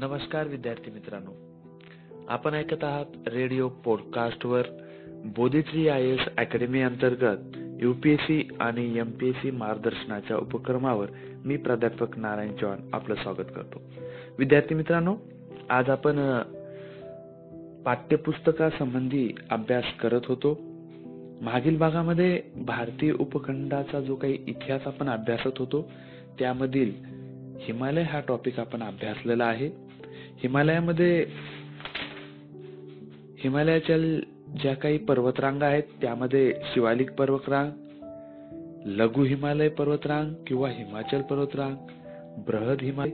नमस्कार विद्यार्थी मित्रांनो. आपण ऐकत आहात रेडिओ पॉडकास्टवर बोधित्री आय एस अकॅडमी अंतर्गत युपीएससी आणि एमपीएससी मार्गदर्शनाच्या उपक्रमावर मी प्राध्यापक नारायण चव्हाण आपलं स्वागत करतो. विद्यार्थी मित्रांनो आज आपण पाठ्यपुस्तकासंबंधी अभ्यास करत होतो. मागील भागामध्ये भारतीय उपखंडाचा जो काही इतिहास आपण अभ्यासत होतो त्यामधील हिमालय हा टॉपिक आपण अभ्यासलेला आहे. हिमालयामध्ये हिमालयाच्या ज्या काही पर्वतरांगा आहेत त्यामध्ये शिवालिक पर्वतरांग लघु हिमालय पर्वतरांग किंवा हिमाचल पर्वतरांग बृहद हिमालय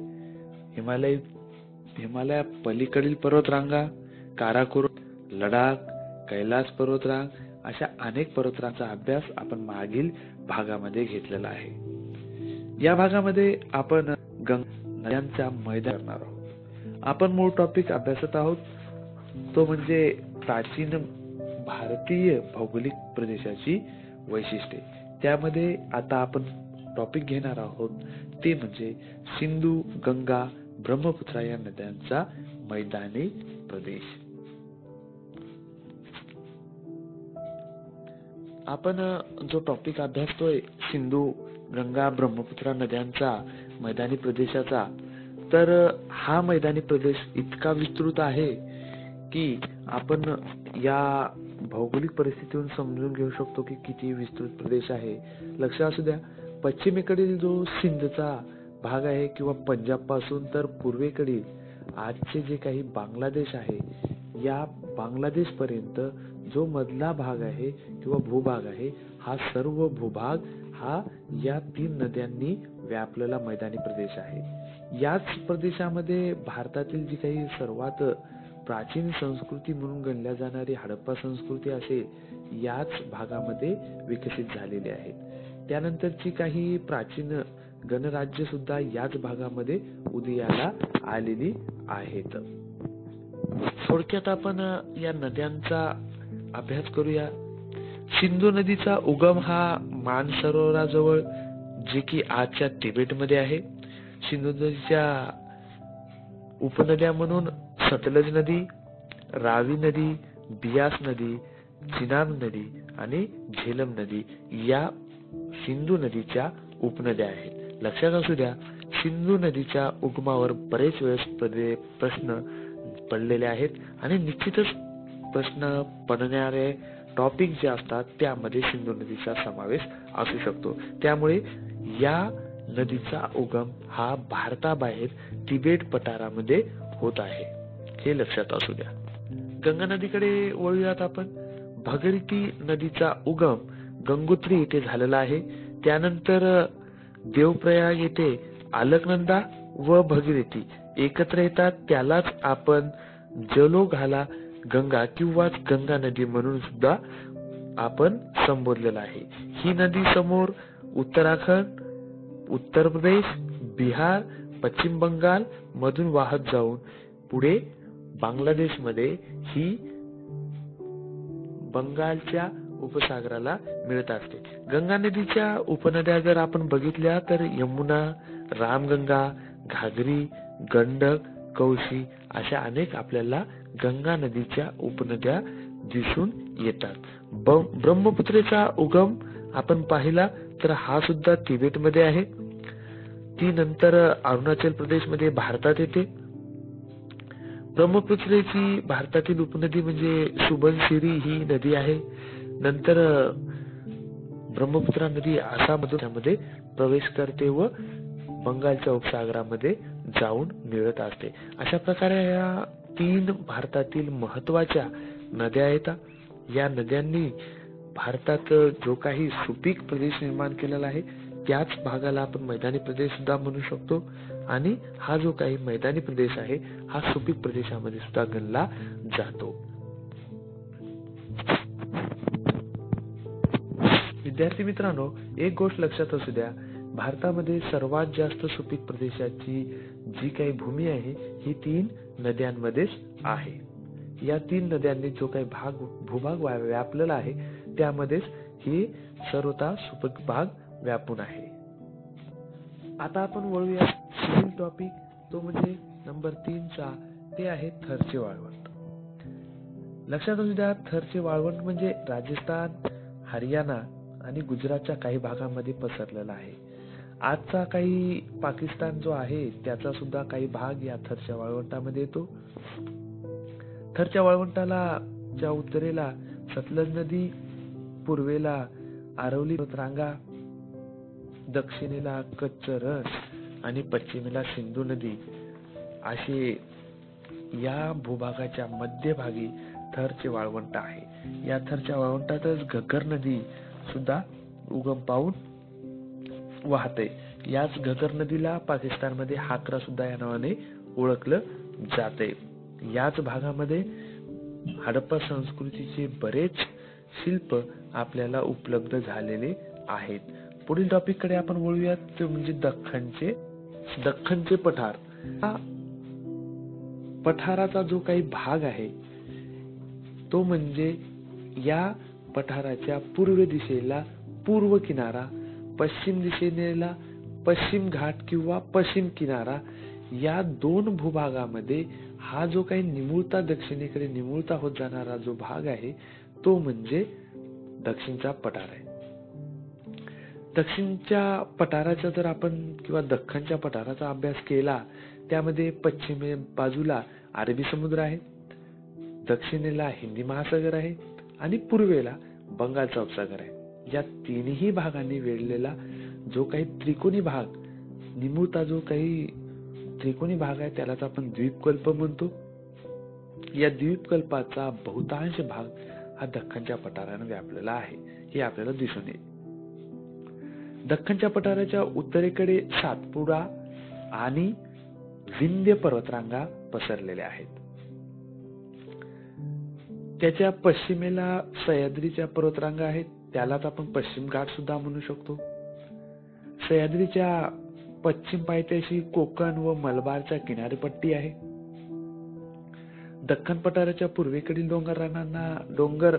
हिमालय हिमालया पलीकडील पर्वतरांगा काराकोरम लडाख कैलास पर्वतरांग अशा अनेक पर्वतरांचा अभ्यास आपण मागील भागामध्ये घेतलेला आहे. या भागामध्ये आपण नद्यांचा मैदान करणार आहोत. आपण मूळ टॉपिक अभ्यासत आहोत. तो म्हणजे प्राचीन भारतीय भौगोलिक प्रदेशाची वैशिष्ट्ये. त्यामध्ये आता आपण टॉपिक घेणार आहोत. ते म्हणजे सिंधू गंगा ब्रह्मपुत्रा या नद्यांचा मैदानी प्रदेश. आपण जो टॉपिक अभ्यासतोय सिंधू गंगा ब्रह्मपुत्रा नद्यांचा मैदानी प्रदेशाचा तर हा मैदानी प्रदेश इतका विस्तृत आहे की आपण या भौगोलिक परिस्थितीतून समजून घेऊ शकतो की किती विस्तृत प्रदेश आहे. लक्ष असू द्या पश्चिमेकडील जो सिंधचा भाग आहे किंवा पंजाबपासून तर पूर्वेकडील आजचे जे काही बांगलादेश आहे या बांगलादेश पर्यंत जो मधला भाग आहे किंवा भूभाग आहे हा सर्व भूभाग हा या तीन नद्यांनी व्यापलेला मैदानी प्रदेश आहे. याच प्रदेशामध्ये भारतातील जी काही सर्वात प्राचीन संस्कृती म्हणून गणल्या जाणारी हडप्पा संस्कृती असेल याच भागामध्ये विकसित झालेली आहे त्यानंतरची काही प्राचीन गणराज्य सुद्धा याच भागामध्ये उदयाला आलेली आहेत. थोडक्यात आपण या नद्यांचा अभ्यास करूया. सिंधू नदीचा उगम हा मानसरोवराजवळ जे की आजच्या तिबेटमध्ये आहे. सिंधू उपनद्या म्हणून सतलज नदी रावी नदी बियास नदी जिनाब नदी आणि झेलम नदी या सिंधू नदीच्या उपनद्या आहेत. लक्षात असू द्या सिंधू नदीच्या उगमावर बरेच वेळेस प्रश्न पडलेले आहेत आणि निश्चितच प्रश्न पडणारे टॉपिक जे असतात त्यामध्ये सिंधू नदीचा समावेश असू शकतो. त्यामुळे या नदीचा उगम हा भारताबाहेर तिबेट पठारामध्ये होत आहे. हे लक्षात असू द्या. गंगा नदीकडे वळूयात आपण. भगीरथी नदीचा उगम गंगोत्री येथे झालेला आहे. त्यानंतर देवप्रयाग येथे अलकनंदा व भगीरथी एकत्र येतात. त्यालाच आपण जलोघाला गंगा किंवा गंगा नदी म्हणून सुद्धा आपण संबोधलेला आहे. ही नदी समोर उत्तराखंड उत्तर प्रदेश बिहार पश्चिम बंगाल मधून वाहत जाऊन पुढे बांगलादेशमध्ये ही बंगालच्या उपसागराला मिळत असते. गंगा नदीच्या उपनद्या जर आपण बघितल्या तर यमुना रामगंगा घागरी गंडक कौशी अशा अनेक आपल्याला गंगा नदीच्या उपनद्या दिसून येतात. ब्रह्मपुत्रेचा उगम आपण पाहिला तर हा सुद्धा तिबेटमध्ये आहे. ती नंतर अरुणाचल प्रदेशमध्ये भारतात येते. ब्रह्मपुत्रेची भारतातील उपनदी म्हणजे सुबनसिरी ही नदी आहे. नंतर ब्रह्मपुत्रा नदी आसाममधून त्यामध्ये प्रवेश करते व बंगालच्या उपसागरामध्ये जाऊन मिळत असते. अशा प्रकारे या तीन भारतातील महत्त्वाच्या नद्या आहेत. या नद्यांनी भारतात जो काही सुपीक प्रदेश निर्माण केलेला आहे त्याच भागाला आपण मैदानी प्रदेश सुद्धा म्हणू शकतो. आणि हा जो काही मैदानी प्रदेश आहे हा सुपीक प्रदेशामध्ये सुद्धा गणला जातो. विद्यार्थी मित्रांनो एक गोष्ट लक्षात असू द्या. भारतामध्ये सर्वात जास्त सुपीक प्रदेशाची जी काही भूमी आहे ही तीन नद्यांमध्येच आहे. या तीन नद्यांनी जो काही भाग भूभाग व्यापलेला आहे त्यामध्येच ही सर्वता सुपीक भाग व्यापून आहे. आता आपण वळूया पुढील टॉपिक तो म्हणजे नंबर तीनचा ते आहे थरचे वाळवंट. लक्षात असू द्या थरचे वाळवंट म्हणजे राजस्थान हरियाणा आणि गुजरातच्या काही भागामध्ये पसरलेला आहे. आजचा काही पाकिस्तान जो आहे त्याचा सुद्धा काही भाग या थरच्या वाळवंटामध्ये येतो. थरच्या वाळवंटाला च्या उत्तरेला सतलज नदी पूर्वेला आरवली रांगा दक्षिणेला कच्च रस आणि पश्चिमेला सिंधू नदी. असे या भूभागाच्या मध्यभागी थरचे वाळवंट आहे. या थरच्या वाळवंटातच घग्गर नदी सुद्धा उगम पावून वाहते. याच घगर नदीला पाकिस्तानमध्ये हाकरा सुद्धा या नावाने ओळखलं जाते. याच भागामध्ये हडप्पा संस्कृतीचे बरेच शिल्प आपल्याला उपलब्ध झालेले आहेत. पुढील टॉपिककडे आपण वळूयात ते म्हणजे दख्खनचे दख्खनचे पठार. हा पठाराचा जो काही भाग आहे तो म्हणजे या पठाराच्या पूर्व दिशेला पूर्व किनारा पश्चिम दिशेनेला पश्चिम घाट किंवा पश्चिम किनारा या दोन भूभागामध्ये हा जो काही निमुळता दक्षिणेकडे निमुळता होत जाणारा जो भाग आहे तो म्हणजे दक्षिणचा पठार आहे. दक्षिणच्या पठाराचा जर आपण किंवा दख्खनच्या पठाराचा अभ्यास केला त्यामध्ये पश्चिमे बाजूला अरबी समुद्र आहे दक्षिणेला हिंदी महासागर आहे आणि पूर्वेला बंगालचा उपसागर आहे. या तिन्ही भागांनी वेढलेला जो काही त्रिकोणी भाग निमुळता जो काही त्रिकोणी भाग आहे त्यालाच आपण द्वीपकल्प म्हणतो. या द्वीपकल्पाचा बहुतांश भाग हा दख्खनच्या पठाराने व्यापलेला आहे. हे आपल्याला दिसून येईल. दख्खनच्या पठाराच्या उत्तरेकडे सातपुडा आणि विंध्य पर्वतरांगा पसरलेल्या आहेत. त्याच्या पश्चिमेला सह्याद्रीच्या पर्वतरांगा आहेत. त्यालाच आपण पश्चिम घाट सुद्धा म्हणू शकतो. सह्याद्रीच्या पश्चिम पायथ्याशी कोकण व मलबारच्या किनारपट्टी आहे. दख्खन पठाराच्या पूर्वेकडील डोंगरांना डोंगर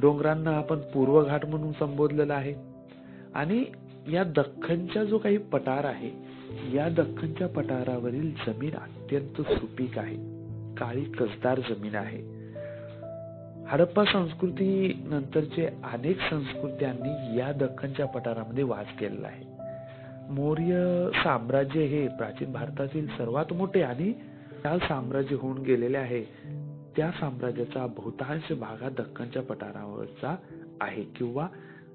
डोंगरांना आपण पूर्व घाट म्हणून संबोधलेलं आहे. आणि या दख्खनचा जो काही पठार आहे या दख्खनच्या पठारावरील जमीन अत्यंत सुपीक आहे. काळी कसदार जमीन आहे. हडप्पा संस्कृती नंतरचे अनेक संस्कृत्यांनी या दख्खनच्या पठारामध्ये वास केलेला आहे. मौर्य साम्राज्य हे प्राचीन भारतातील सर्वात मोठे आणि त्या साम्राज्य होऊन गेलेले आहे. त्या साम्राज्याचा बहुतांश भाग दख्खनच्या पठारावरचा आहे किंवा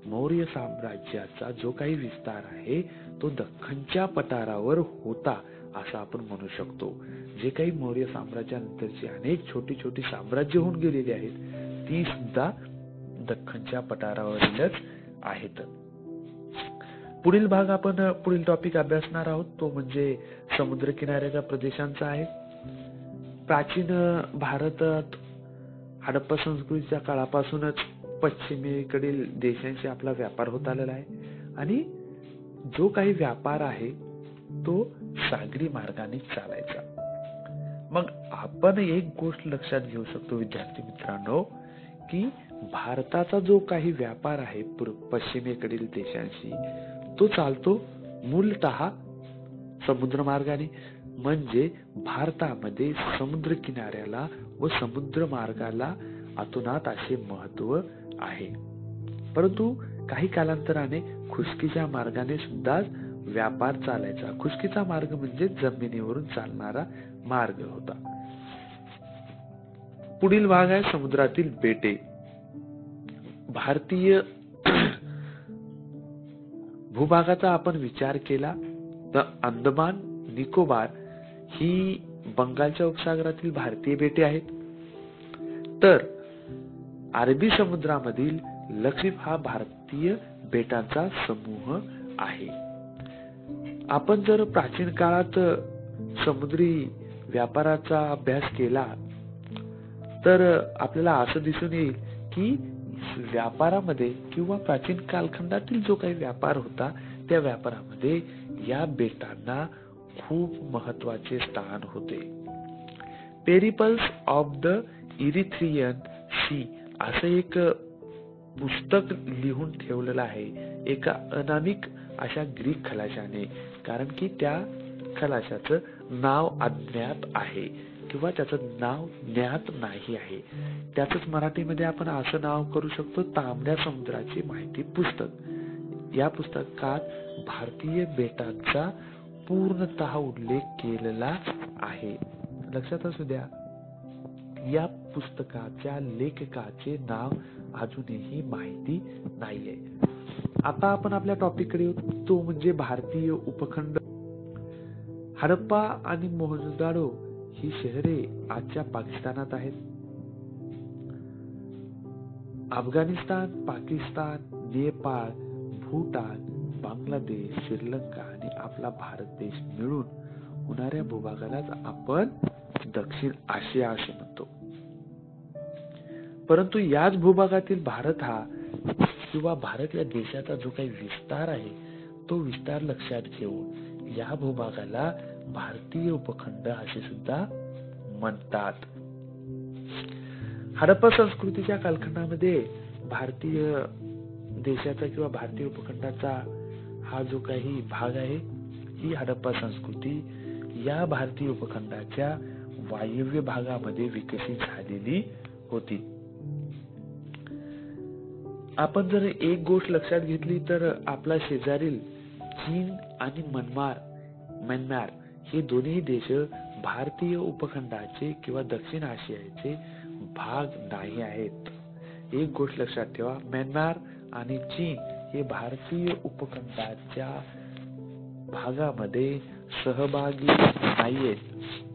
मौर्य साम्राज्याचा जो काही विस्तार आहे तो दख्खनच्या पठारावर होता असं आपण म्हणू शकतो. जे काही मौर्य साम्राज्यानंतरची अनेक छोटी छोटी साम्राज्य होऊन गेलेली आहेत ती सुद्धा दख्खनच्या पठारावरीलच आहेत. पुढील भाग आपण पुढील टॉपिक अभ्यासणार आहोत. तो म्हणजे समुद्र किनाऱ्याच्या प्रदेशांचा आहे. प्राचीन भारतात हडप्पा संस्कृतीच्या काळापासूनच पश्चिमेकडील देशांशी आपला व्यापार होत आलेला आहे. आणि जो काही व्यापार आहे तो सागरी मार्गाने चालायचा. मग आपण एक गोष्ट लक्षात घेऊ शकतो विद्यार्थी मित्रांनो की भारताचा जो काही व्यापार आहे पश्चिमेकडील देशांशी तो चालतो मूलत समुद्र मार्गाने म्हणजे भारतामध्ये समुद्र किनाऱ्याला व समुद्र मार्गाला अतोनात असे महत्त्व आहे. परंतु काही कालांतराने खुशकीच्या मार्गाने सुद्धा व्यापार चालायचा. खुशकीचा मार्ग म्हणजे जमिनीवरून चालणारा मार्ग होता. पुढील भाग आहे समुद्रातील बेटे. भारतीय भूभागाचा आपण विचार केला. तर अंदमान निकोबार ही बंगालच्या उपसागरातील भारतीय बेटे आहेत. तर अरबी समुद्रामधील लक्षद्वीप हा भारतीय बेटांचा समूह आहे. आपण जर प्राचीन काळात समुद्री व्यापाराचा अभ्यास केला तर आपल्याला असं दिसून येईल की व्यापारामध्ये किंवा प्राचीन कालखंडातील जो काही व्यापार होता त्या व्यापारामध्ये या बेटांना खूप महत्त्वाचे स्थान होते. Periplus of the Erythraean sea असं एक पुस्तक लिहून ठेवलेलं आहे. एका अनामिक अशा ग्रीक खलाशाने. कारण की त्या खलाशाचं नाव अज्ञात आहे किंवा त्याचं नाव ज्ञात नाही आहे. त्याच मराठीमध्ये आपण असं नाव करू शकतो तांबड्या समुद्राची माहिती पुस्तक. या पुस्तकात भारतीय बेटांचा पूर्णतः उल्लेख केलेला आहे. लक्षात असू द्या. या पुस्तकाच्या लेखकाचे नाव अजूनही माहिती नाहीये. आता आपण आपल्या टॉपिककडे येऊ. तो म्हणजे भारतीय उपखंड. हडप्पा आणि मोहनदाडो ही शहरे आजच्या पाकिस्तानात आहेत. अफगाणिस्तान पाकिस्तान नेपाळ भूटान बांगलादेश श्रीलंका आणि आपला भारत देश मिळून होणाऱ्या भूभागालाच आपण दक्षिण आशिया असे म्हणतो. परंतु याच भूभागातील भारत हा किंवा भारत या देशाचा जो काही विस्तार आहे तो विस्तार लक्षात घेऊन या भूभागाला भारतीय उपखंड असे सुद्धा म्हणतात. हडप्पा संस्कृतीच्या कालखंडामध्ये भारतीय देशाचा किंवा भारतीय उपखंडाचा हा जो काही भाग आहे ही हडप्पा संस्कृती या भारतीय उपखंडाच्या वायव्य भागामध्ये विकसित झालेली होती. आपण जर एक गोष्ट लक्षात घेतली तर आपला शेजारील चीन आणि मनमार म्यानमार हे दोन्ही देश भारतीय उपखंडाचे किंवा दक्षिण आशियाचे भाग नाही आहेत. एक गोष्ट लक्षात ठेवा म्यानमार आणि चीन हे भारतीय उपखंडाच्या भागामध्ये सहभागी नाहीयेत.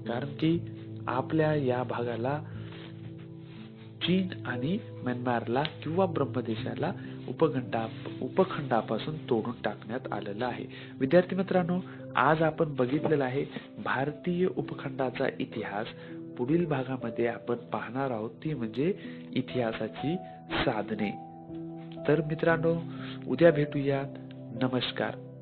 कारण की आपल्या या भागाला चीन आणि म्यानमारला किंवा ब्रह्मदेशाला उपखंडा उपखंडापासून तोडून टाकण्यात आलेलं आहे. विद्यार्थी मित्रांनो आज आपण बघितलेला आहे भारतीय उपखंडाचा इतिहास. पुढील भागामध्ये आपण पाहणार आहोत ती म्हणजे इतिहासाची साधने. तर मित्रांनो उद्या भेटूयात. नमस्कार.